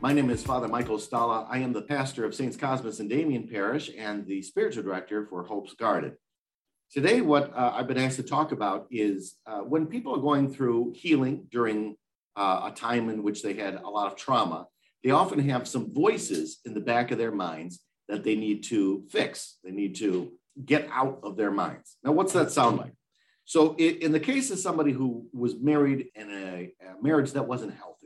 My name is Father Michael Stala. I am the pastor of Saints Cosmas and Damian Parish and the spiritual director for Hope's Garden. Today, what uh, I've been asked to talk about is uh, when people are going through healing during uh, a time in which they had a lot of trauma, they often have some voices in the back of their minds that they need to fix. They need to get out of their minds. Now, what's that sound like? So, in the case of somebody who was married in a, a marriage that wasn't healthy,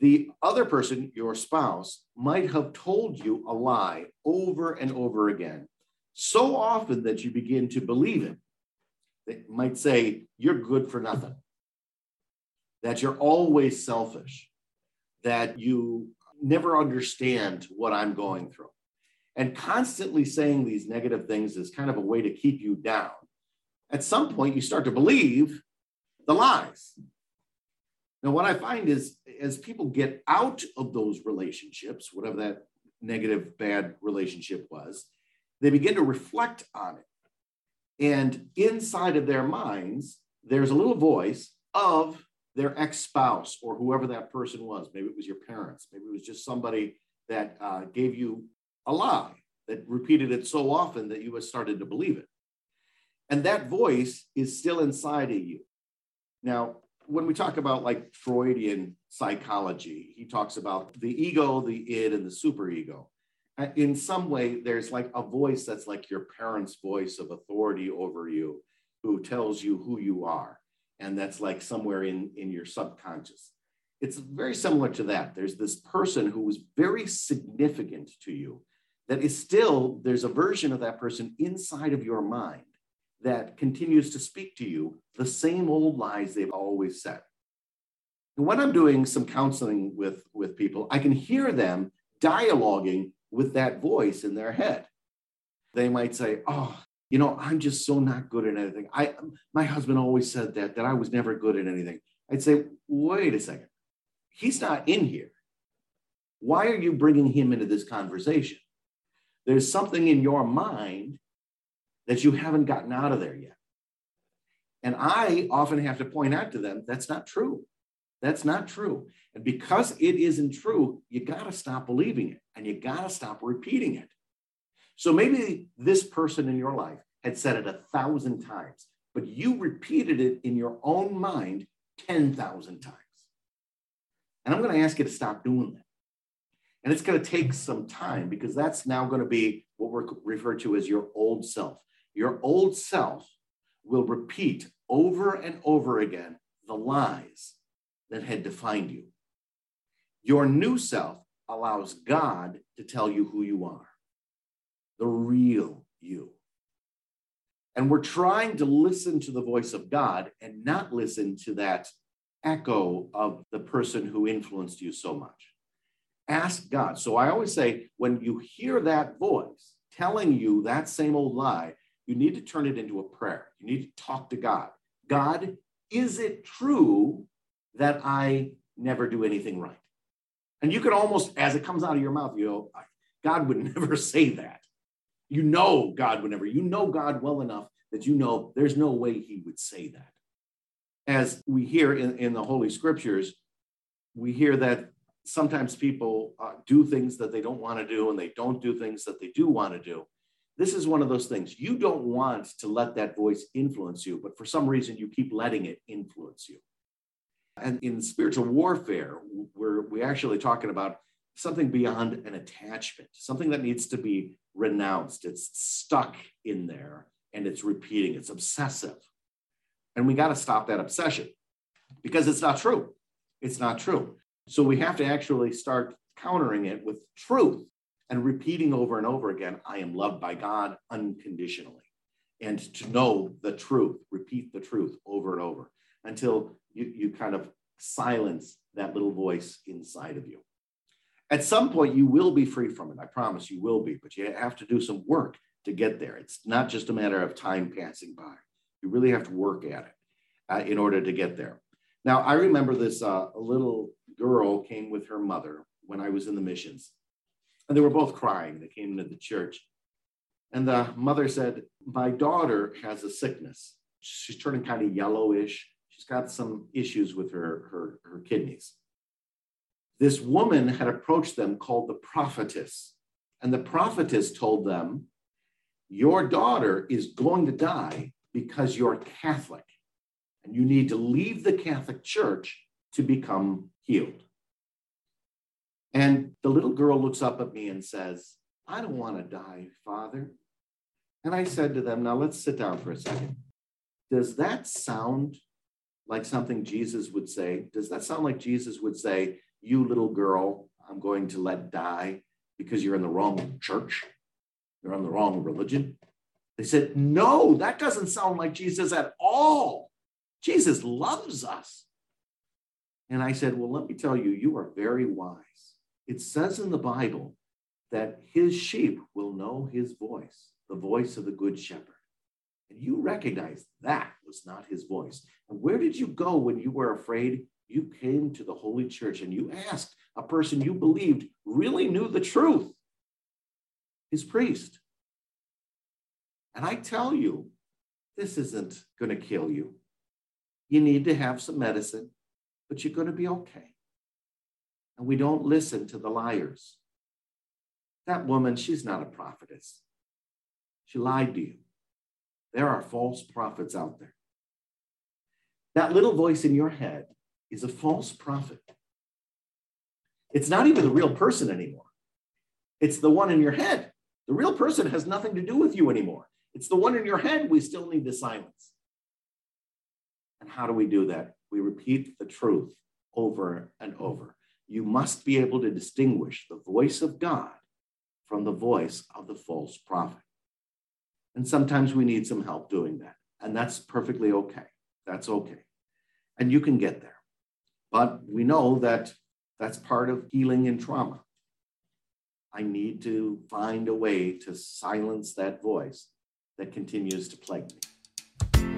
the other person, your spouse, might have told you a lie over and over again so often that you begin to believe it. They might say, You're good for nothing, that you're always selfish, that you never understand what I'm going through. And constantly saying these negative things is kind of a way to keep you down. At some point, you start to believe the lies. Now, what I find is as people get out of those relationships, whatever that negative, bad relationship was, they begin to reflect on it. And inside of their minds, there's a little voice of their ex spouse or whoever that person was. Maybe it was your parents, maybe it was just somebody that uh, gave you a lie that repeated it so often that you started to believe it. And that voice is still inside of you. Now, when we talk about like Freudian psychology, he talks about the ego, the id, and the superego. In some way there's like a voice that's like your parents voice of authority over you who tells you who you are and that's like somewhere in in your subconscious. It's very similar to that. There's this person who was very significant to you that is still there's a version of that person inside of your mind that continues to speak to you the same old lies they've always said and when i'm doing some counseling with with people i can hear them dialoguing with that voice in their head. They might say, Oh, you know, I'm just so not good at anything. I my husband always said that, that I was never good at anything. I'd say, wait a second. He's not in here. Why are you bringing him into this conversation? There's something in your mind that you haven't gotten out of there yet. And I often have to point out to them that's not true. That's not true. And because it isn't true, you got to stop believing it and you got to stop repeating it. So maybe this person in your life had said it a thousand times, but you repeated it in your own mind 10,000 times. And I'm going to ask you to stop doing that. And it's going to take some time because that's now going to be what we're referred to as your old self. Your old self will repeat over and over again the lies that had defined you. Your new self allows God to tell you who you are, the real you. And we're trying to listen to the voice of God and not listen to that echo of the person who influenced you so much. Ask God. So I always say when you hear that voice telling you that same old lie, you need to turn it into a prayer. You need to talk to God. God, is it true that I never do anything right. And you can almost, as it comes out of your mouth, you go, God would never say that. You know God would never. You know God well enough that you know there's no way he would say that. As we hear in, in the Holy Scriptures, we hear that sometimes people uh, do things that they don't want to do and they don't do things that they do want to do. This is one of those things. You don't want to let that voice influence you, but for some reason you keep letting it influence you. And in spiritual warfare, we're we actually talking about something beyond an attachment, something that needs to be renounced. It's stuck in there and it's repeating, it's obsessive. And we got to stop that obsession because it's not true. It's not true. So we have to actually start countering it with truth and repeating over and over again I am loved by God unconditionally. And to know the truth, repeat the truth over and over until you, you kind of silence that little voice inside of you. At some point, you will be free from it. I promise you will be, but you have to do some work to get there. It's not just a matter of time passing by. You really have to work at it uh, in order to get there. Now, I remember this uh, little girl came with her mother when I was in the missions, and they were both crying. They came into the church, and the mother said, My daughter has a sickness. She's turning kind of yellowish she's got some issues with her, her, her kidneys. this woman had approached them called the prophetess. And the prophetess told them, Your daughter is going to die because you're Catholic, and you need to leave the Catholic Church to become healed. And the little girl looks up at me and says, I don't want to die, Father. And I said to them, Now let's sit down for a second. Does that sound like something Jesus would say? Does that sound like Jesus would say, You little girl, I'm going to let die because you're in the wrong church? You're on the wrong religion? They said, No, that doesn't sound like Jesus at all. Jesus loves us. And I said, Well, let me tell you, you are very wise. It says in the Bible that his sheep will know his voice, the voice of the good shepherd. And you recognize that was not his voice. And where did you go when you were afraid? You came to the Holy Church and you asked a person you believed really knew the truth, his priest. And I tell you, this isn't going to kill you. You need to have some medicine, but you're going to be okay. And we don't listen to the liars. That woman, she's not a prophetess. She lied to you. There are false prophets out there. That little voice in your head is a false prophet. It's not even the real person anymore. It's the one in your head. The real person has nothing to do with you anymore. It's the one in your head we still need to silence. And how do we do that? We repeat the truth over and over. You must be able to distinguish the voice of God from the voice of the false prophet. And sometimes we need some help doing that. And that's perfectly okay. That's okay. And you can get there. But we know that that's part of healing in trauma. I need to find a way to silence that voice that continues to plague me.